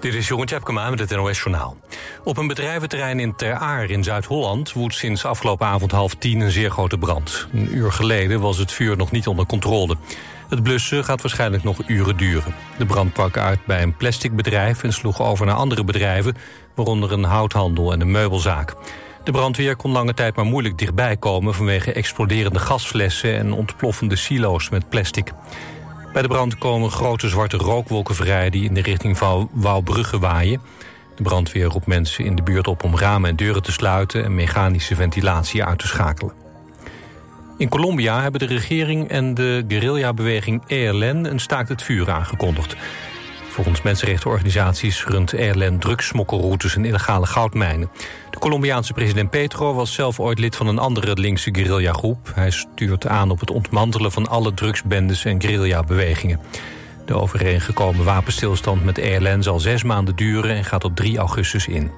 Dit is Jeroen Tjepkema met het NOS Journaal. Op een bedrijventerrein in Ter Aar in Zuid-Holland... woedt sinds afgelopen avond half tien een zeer grote brand. Een uur geleden was het vuur nog niet onder controle. Het blussen gaat waarschijnlijk nog uren duren. De brand brak uit bij een plasticbedrijf en sloeg over naar andere bedrijven... waaronder een houthandel en een meubelzaak. De brandweer kon lange tijd maar moeilijk dichtbij komen... vanwege exploderende gasflessen en ontploffende silo's met plastic. Bij de brand komen grote zwarte rookwolken vrij... die in de richting van Wouwbrugge waaien. De brandweer roept mensen in de buurt op om ramen en deuren te sluiten... en mechanische ventilatie uit te schakelen. In Colombia hebben de regering en de guerrillabeweging ELN... een staakt het vuur aangekondigd. Volgens mensenrechtenorganisaties runt ELN drugssmokkelroutes en illegale goudmijnen. De Colombiaanse president Petro was zelf ooit lid van een andere linkse guerrillagroep. Hij stuurt aan op het ontmantelen van alle drugsbendes en guerrillabewegingen. De overeengekomen wapenstilstand met ELN zal zes maanden duren en gaat op 3 augustus in.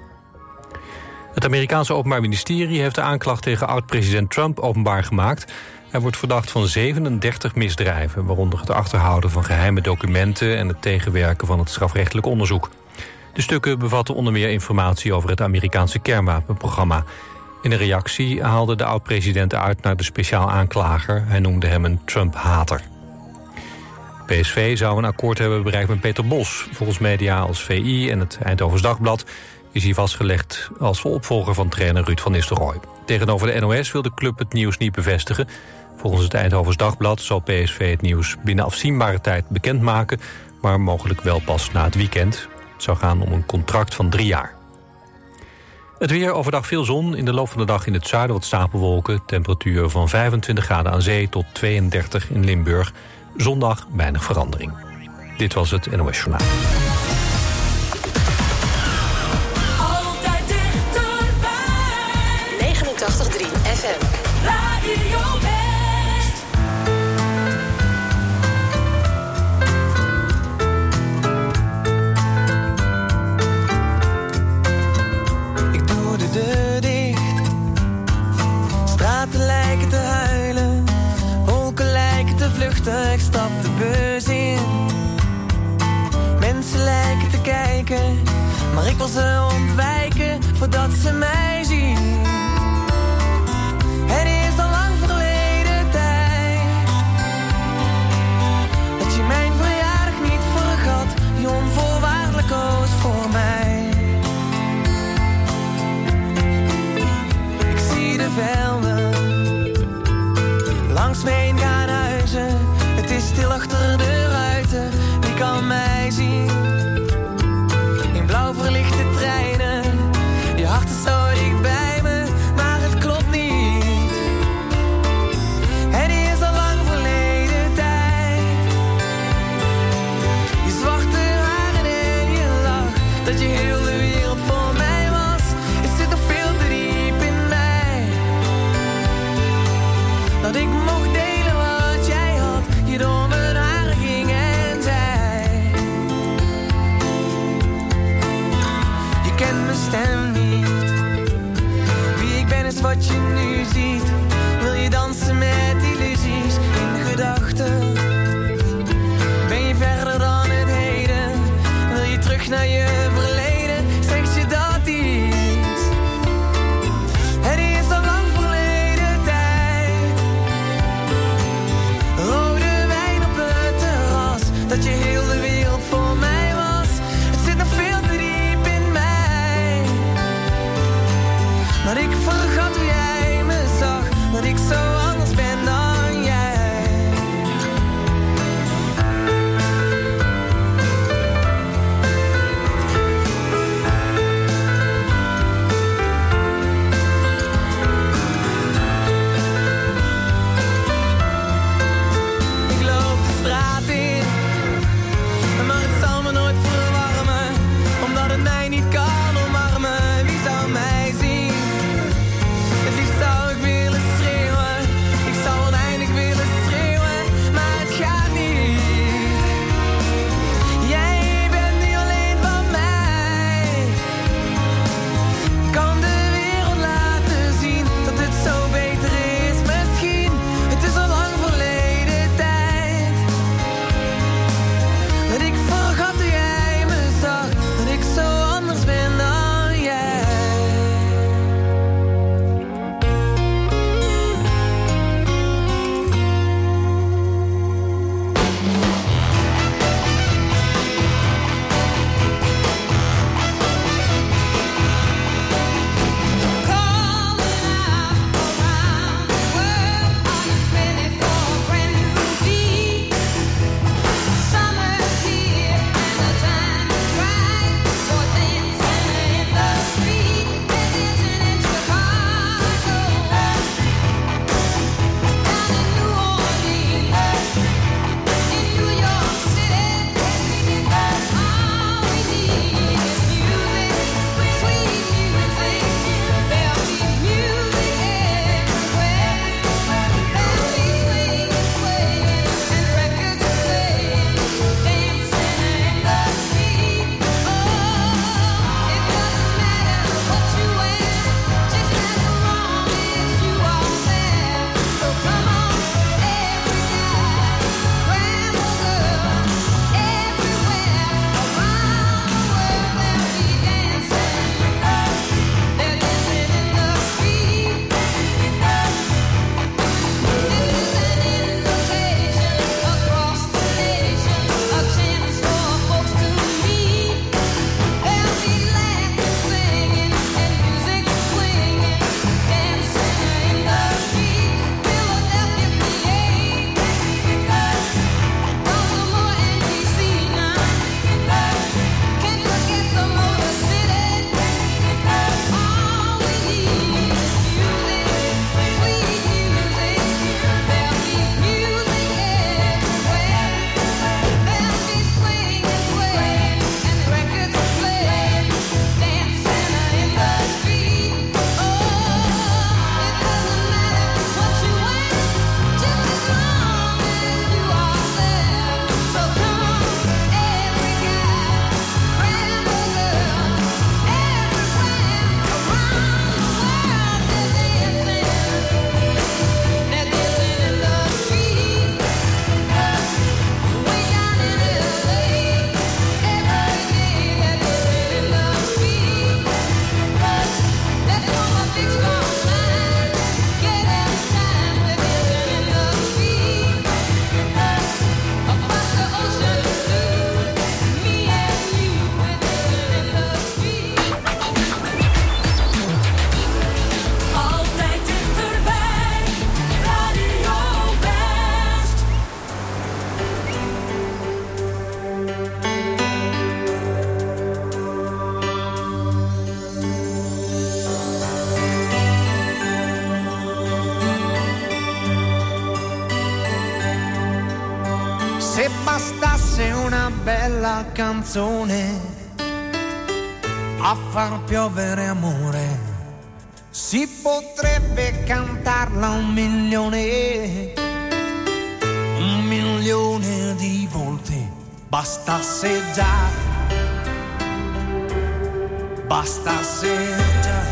Het Amerikaanse Openbaar Ministerie heeft de aanklacht tegen oud-president Trump openbaar gemaakt. Hij wordt verdacht van 37 misdrijven, waaronder het achterhouden van geheime documenten en het tegenwerken van het strafrechtelijk onderzoek. De stukken bevatten onder meer informatie over het Amerikaanse kernwapenprogramma. In een reactie haalde de oud-president uit naar de speciaal aanklager. Hij noemde hem een Trump-hater. PSV zou een akkoord hebben bereikt met Peter Bos. Volgens media als VI en het Eindhovens Dagblad is hij vastgelegd als opvolger van trainer Ruud van Nistelrooy. Tegenover de NOS wil de club het nieuws niet bevestigen. Volgens het Eindhovens Dagblad zal PSV het nieuws binnen afzienbare tijd bekendmaken... maar mogelijk wel pas na het weekend. Het zou gaan om een contract van drie jaar. Het weer overdag veel zon. In de loop van de dag in het zuiden wat stapelwolken. Temperatuur van 25 graden aan zee tot 32 in Limburg. Zondag weinig verandering. Dit was het NOS Journaal. canzone a far piovere amore. Si potrebbe cantarla un milione, un milione di volte, bastasse già, bastasse già.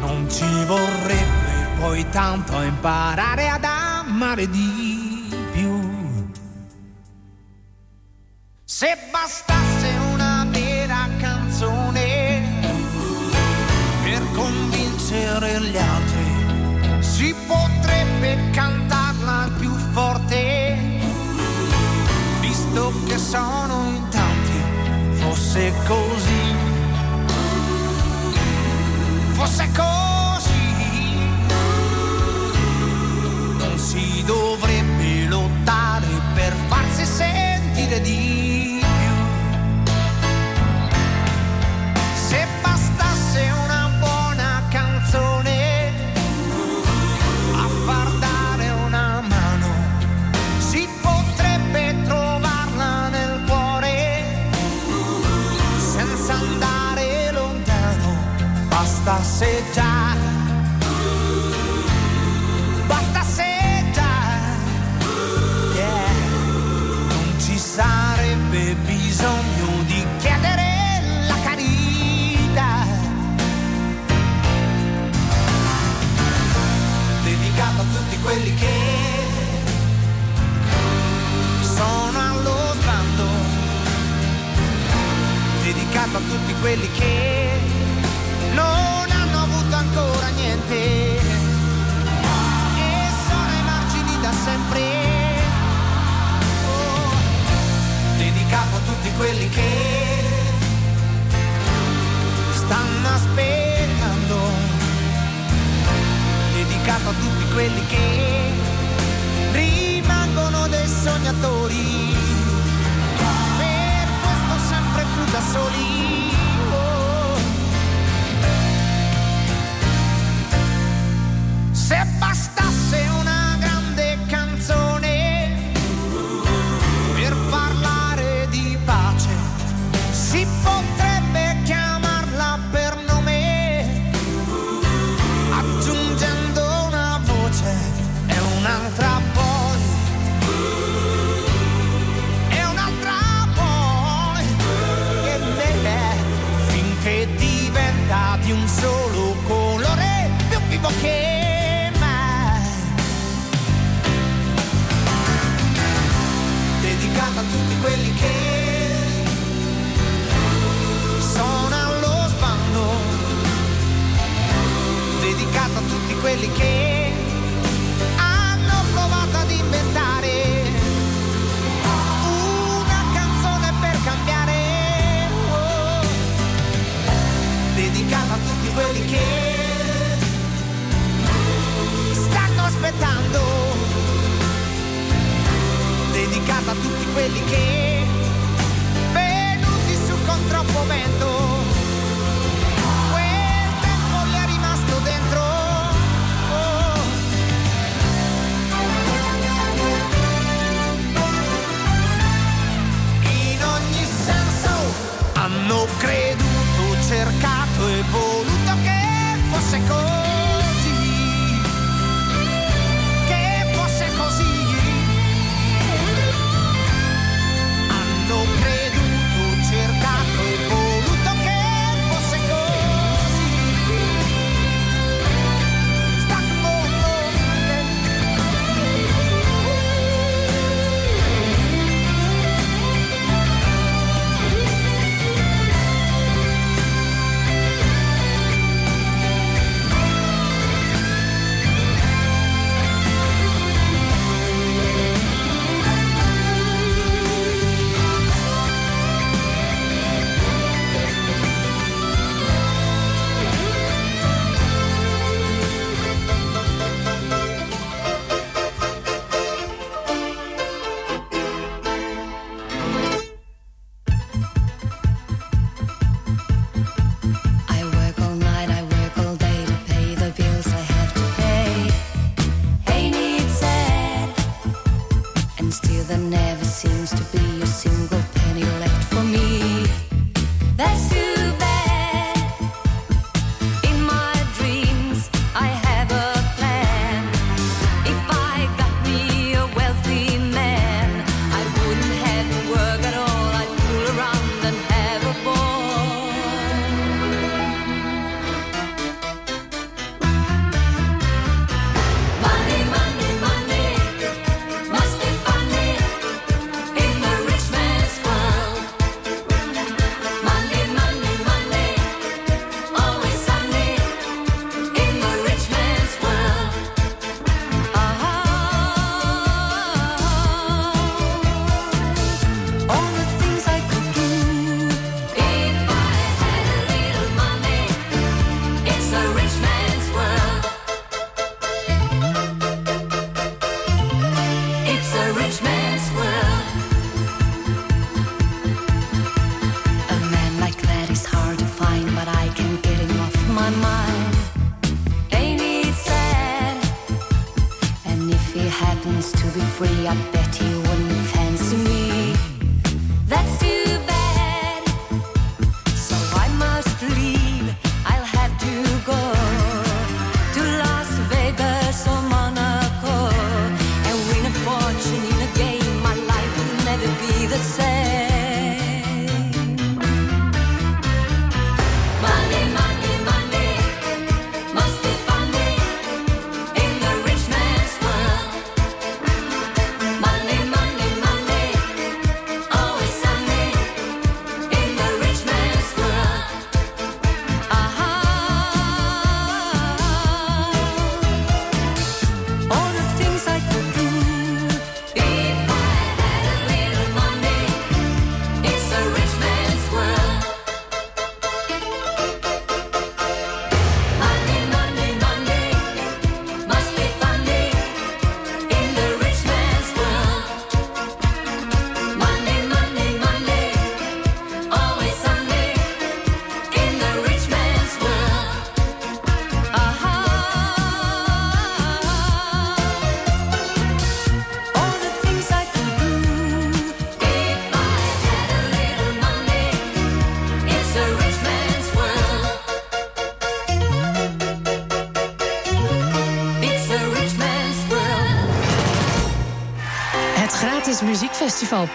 Non ci vorrebbe poi tanto imparare ad amare di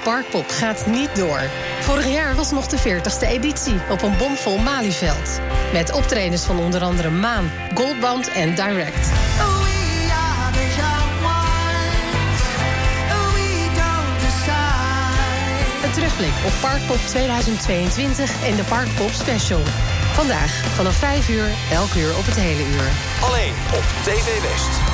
Parkpop gaat niet door. Vorig jaar was nog de 40e editie op een bomvol Malieveld. Met optredens van onder andere Maan, Goldband en Direct. Een terugblik op Parkpop 2022 en de Parkpop Special. Vandaag vanaf 5 uur, elk uur op het hele uur. Alleen op TV West.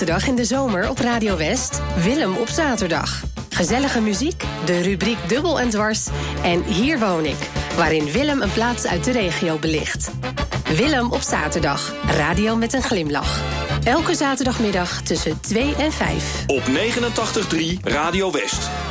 Zaterdag in de zomer op Radio West, Willem op zaterdag. Gezellige muziek, de rubriek Dubbel en Dwars en Hier woon ik, waarin Willem een plaats uit de regio belicht. Willem op zaterdag, radio met een glimlach. Elke zaterdagmiddag tussen 2 en 5. Op 89.3 Radio West.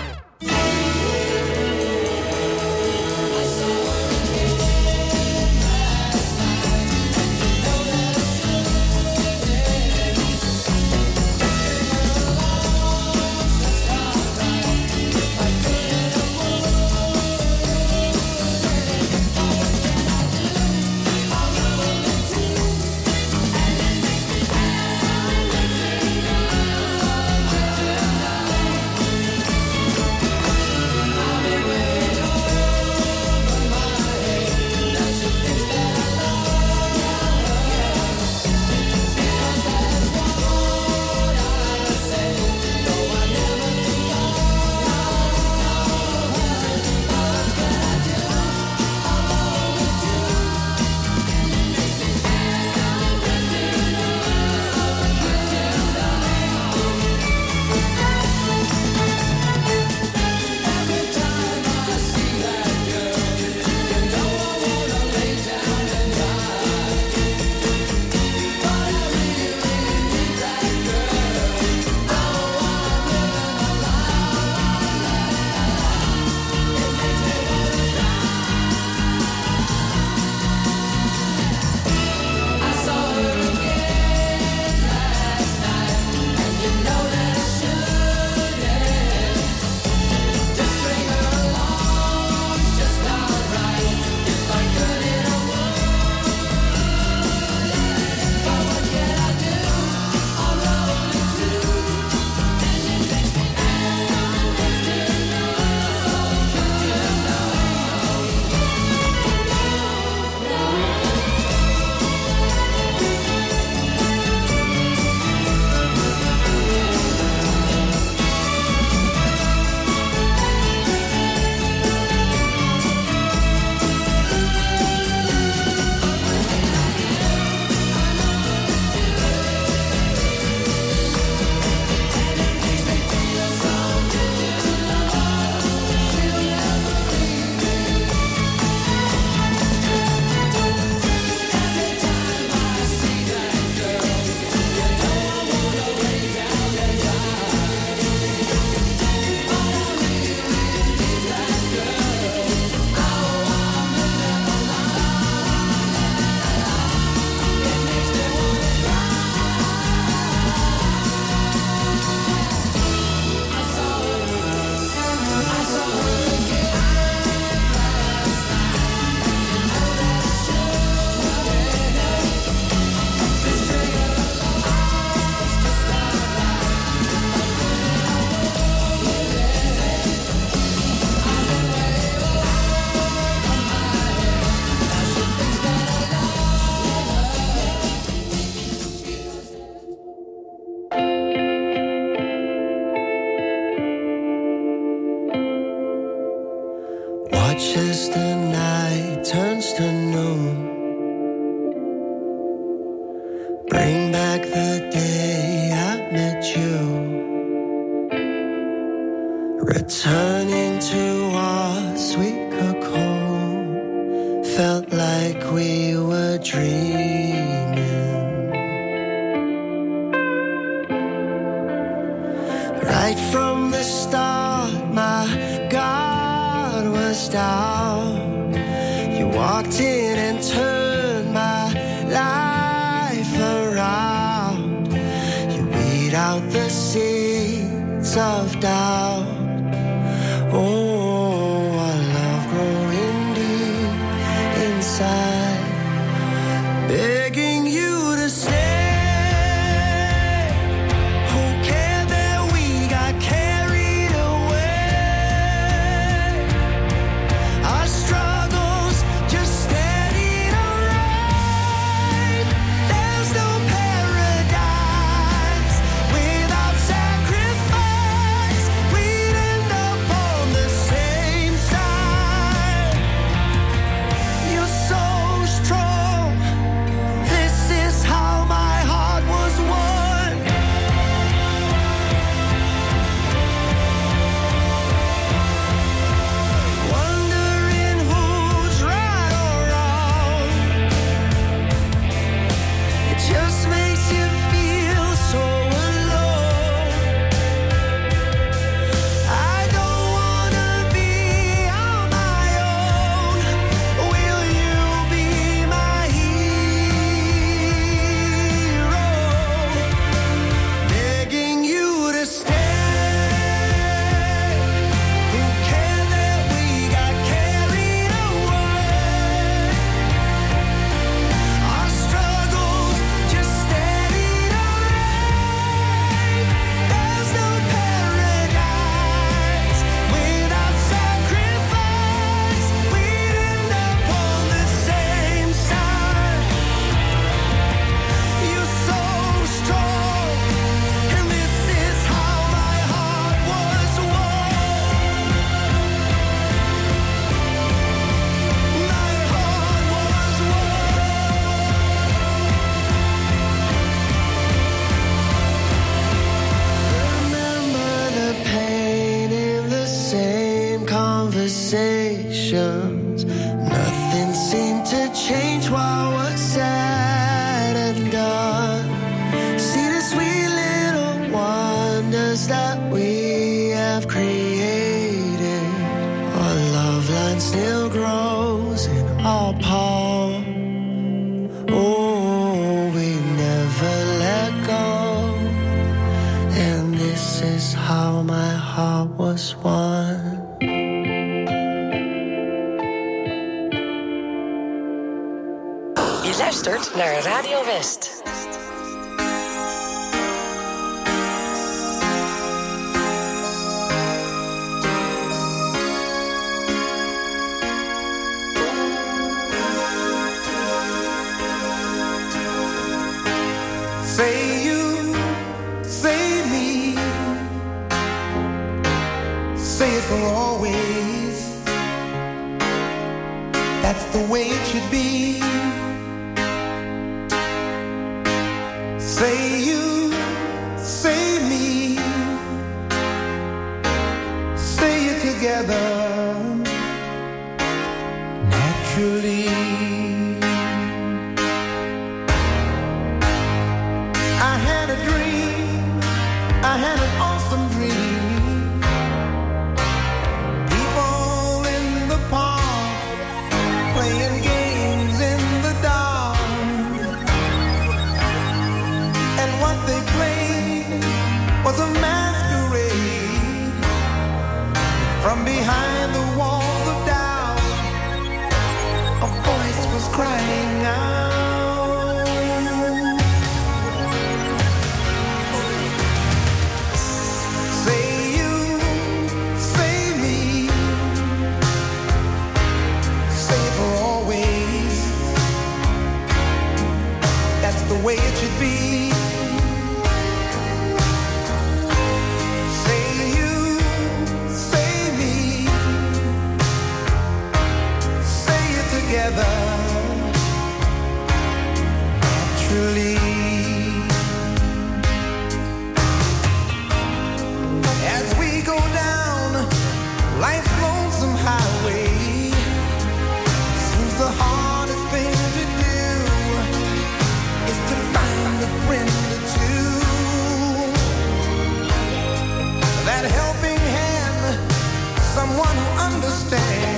understand.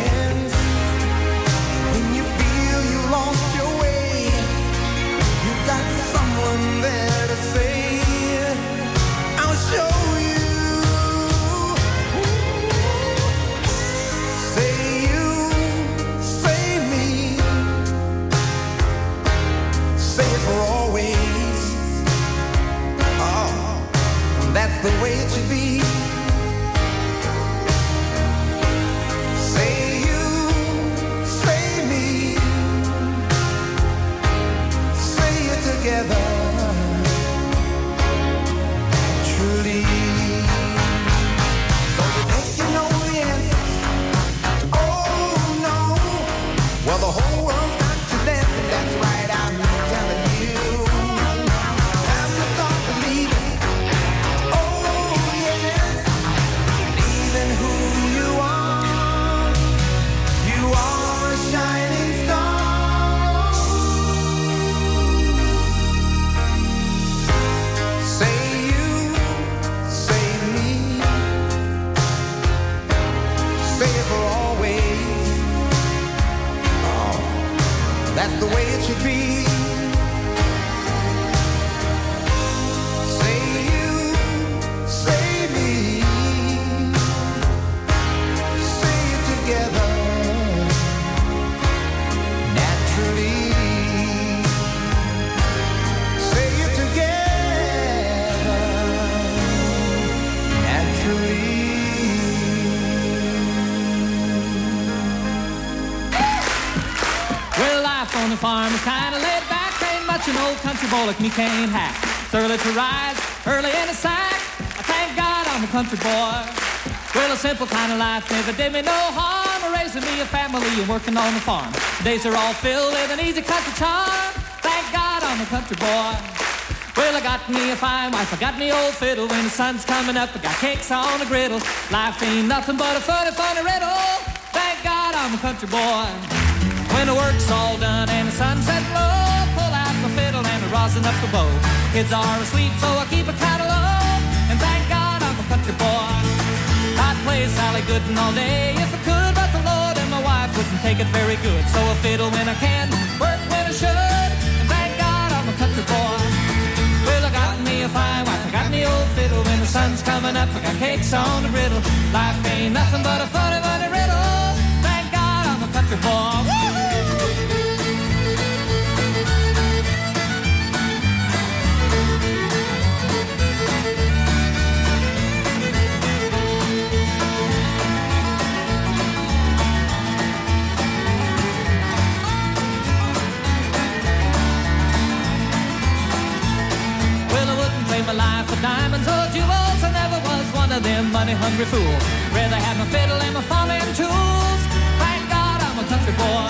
The farm is kind of laid back. Ain't much an old country boy like me can't hack. It's early to rise, early in the sack. I thank God I'm a country boy. Well, a simple kind of life never did me no harm. Raising me a family and working on the farm. Days are all filled with an easy country charm. Thank God I'm a country boy. Well, I got me a fine wife, I got me old fiddle. When the sun's coming up, I got cakes on the griddle. Life ain't nothing but a funny, funny riddle. Thank God I'm a country boy. When the work's all done and the sunset low, pull out my fiddle and rosin up the bow. Kids are asleep, so I keep a catalog. And thank God I'm a country boy. I'd play Sally Gooden all day if I could, but the Lord and my wife wouldn't take it very good. So I fiddle when I can, work when I should. And thank God I'm a country boy. Well, I got me a fine wife, I got me old fiddle. When the sun's coming up, I got cakes on the griddle. Life ain't nothing but a funny, funny riddle. Thank God I'm a country boy. Was one of them money-hungry fools. Rather have my fiddle and my farming tools. Thank God I'm a country boy.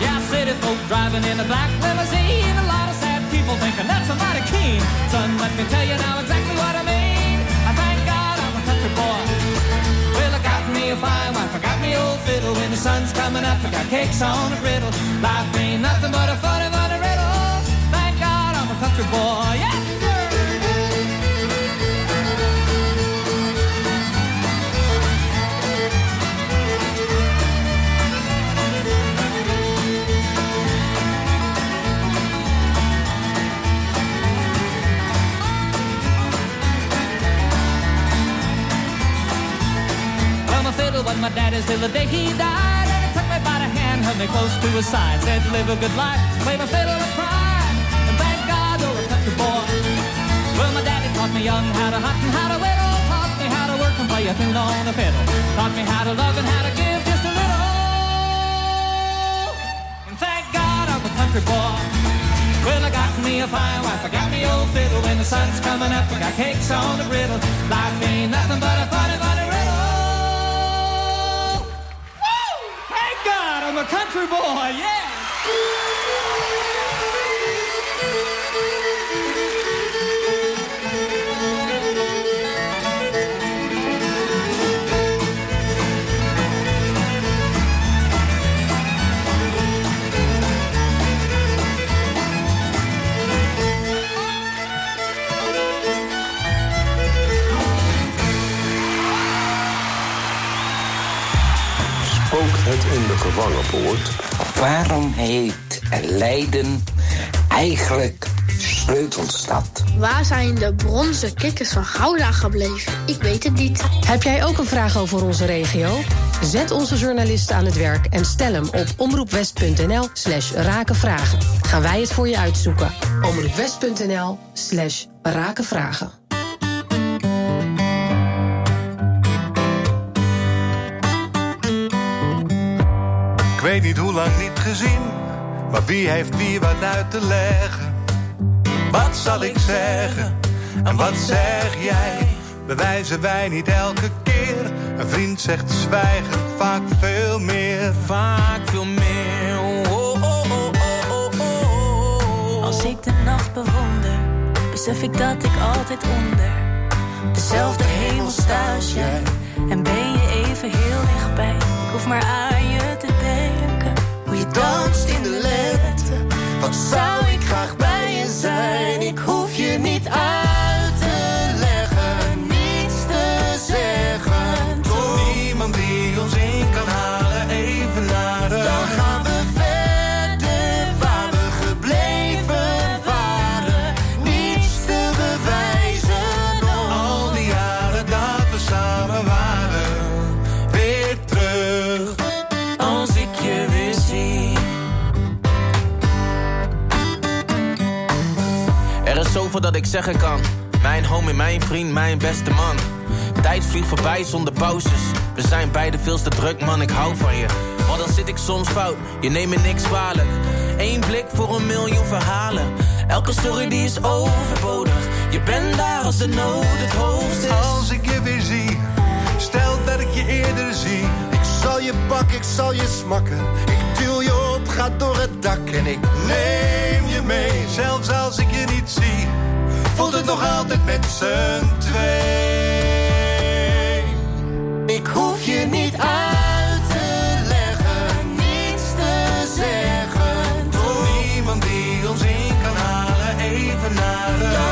Yeah, city folk driving in a black limousine. A lot of sad people thinking that's a mighty keen. Son, let me tell you now exactly what I mean. I thank God I'm a country boy. Well, I got me a fine wife, I got me old fiddle. When the sun's coming up, I got cakes on a griddle. Life ain't nothing but a funny, funny riddle. Thank God I'm a country boy. Till the day he died. And he took me by the hand, held me close to his side. Said, live a good life, play my fiddle and cry. And thank God you're a country boy. Well, my daddy taught me young how to hunt and how to whittle. Taught me how to work and play a tune on the fiddle. Taught me how to love and how to give just a little. And thank God I'm a country boy. Well, I got me a fine wife, I got me old fiddle. When the sun's coming up, I got cakes on the griddle. Life ain't nothing but a funny, funny country boy, yeah! Waarom heet Leiden eigenlijk Sleutelstad? Waar zijn de bronzen kikkers van Gouda gebleven? Ik weet het niet. Heb jij ook een vraag over onze regio? Zet onze journalisten aan het werk en stel hem op omroepwest.nl slash rakenvragen. Gaan wij het voor je uitzoeken. omroepwest.nl slash rakenvragen. Weet niet hoe lang niet gezien, maar wie heeft wie wat uit te leggen? zal ik zeggen? En wat zeg jij? Bewijzen wij niet elke keer? Een vriend zegt zwijgen vaak veel meer. Vaak veel meer. Oh, oh, oh, oh, oh, oh, oh. Als ik de nacht bewonder, besef ik dat ik altijd onder dezelfde hemel als jij. En ben je even heel dichtbij. Ik hoef maar aan je te danst in de lente. Wat zou ik graag bij je zijn? Ik hoef je niet uit Dat ik zeggen kan. Mijn homie, mijn vriend, mijn beste man. Tijd vliegt voorbij zonder pauzes. We zijn beide veel te druk, man, ik hou van je. Maar dan zit ik soms fout, je neemt me niks kwalijk. Eén blik voor een miljoen verhalen. Elke story die is overbodig. Je bent daar als de nood het hoogst is. Als ik je weer zie, stel dat ik je eerder zie. Ik zal je pakken, ik zal je smakken. Ga door het dak en ik Neem je mee, zelfs als ik je niet zie. Voelt het nog altijd met z'n twee. Ik hoef je niet uit te leggen, niets te zeggen. Toch niemand die ons in kan halen, even naar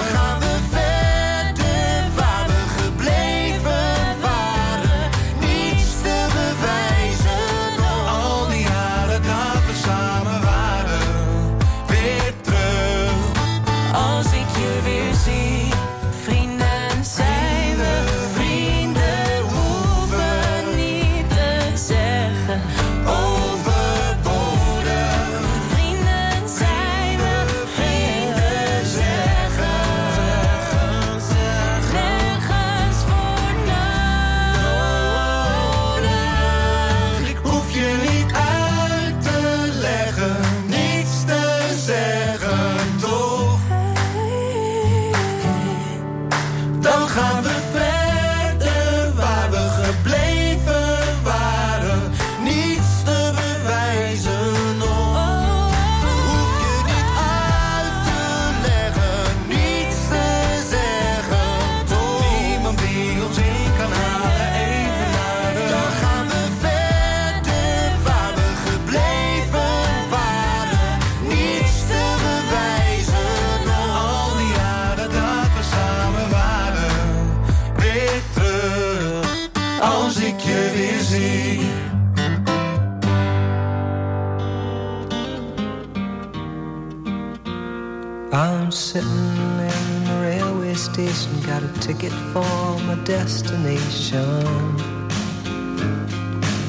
destination.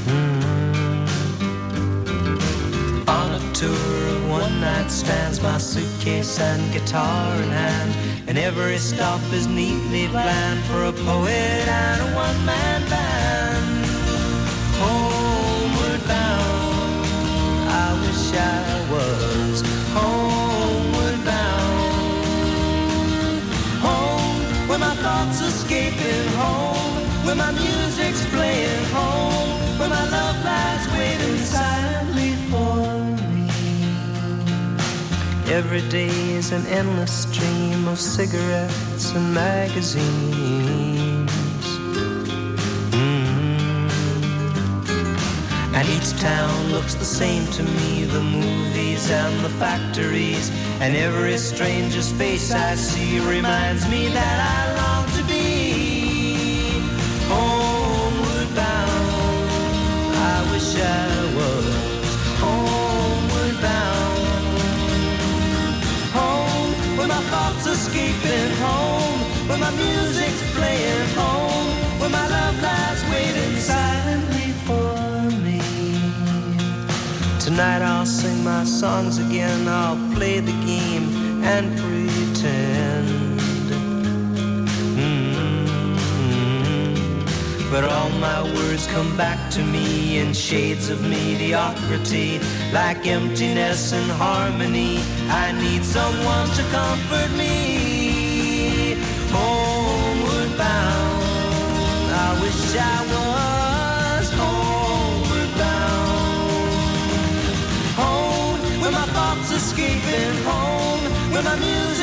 Mm. On a tour of one night stands, my suitcase and guitar in hand, and every stop is neatly planned for a poet and a one man band. Every day is an endless stream of cigarettes and magazines. Mm. And each town looks the same to me the movies and the factories. And every stranger's face I see reminds me that I escaping home, where my music's playing home, where my love lies waiting silently for me. Tonight I'll sing my songs again, I'll play the game and pretend. Mm. But all my words come back to me in shades of mediocrity, like emptiness and harmony. I need someone to comfort me. driving home with my music.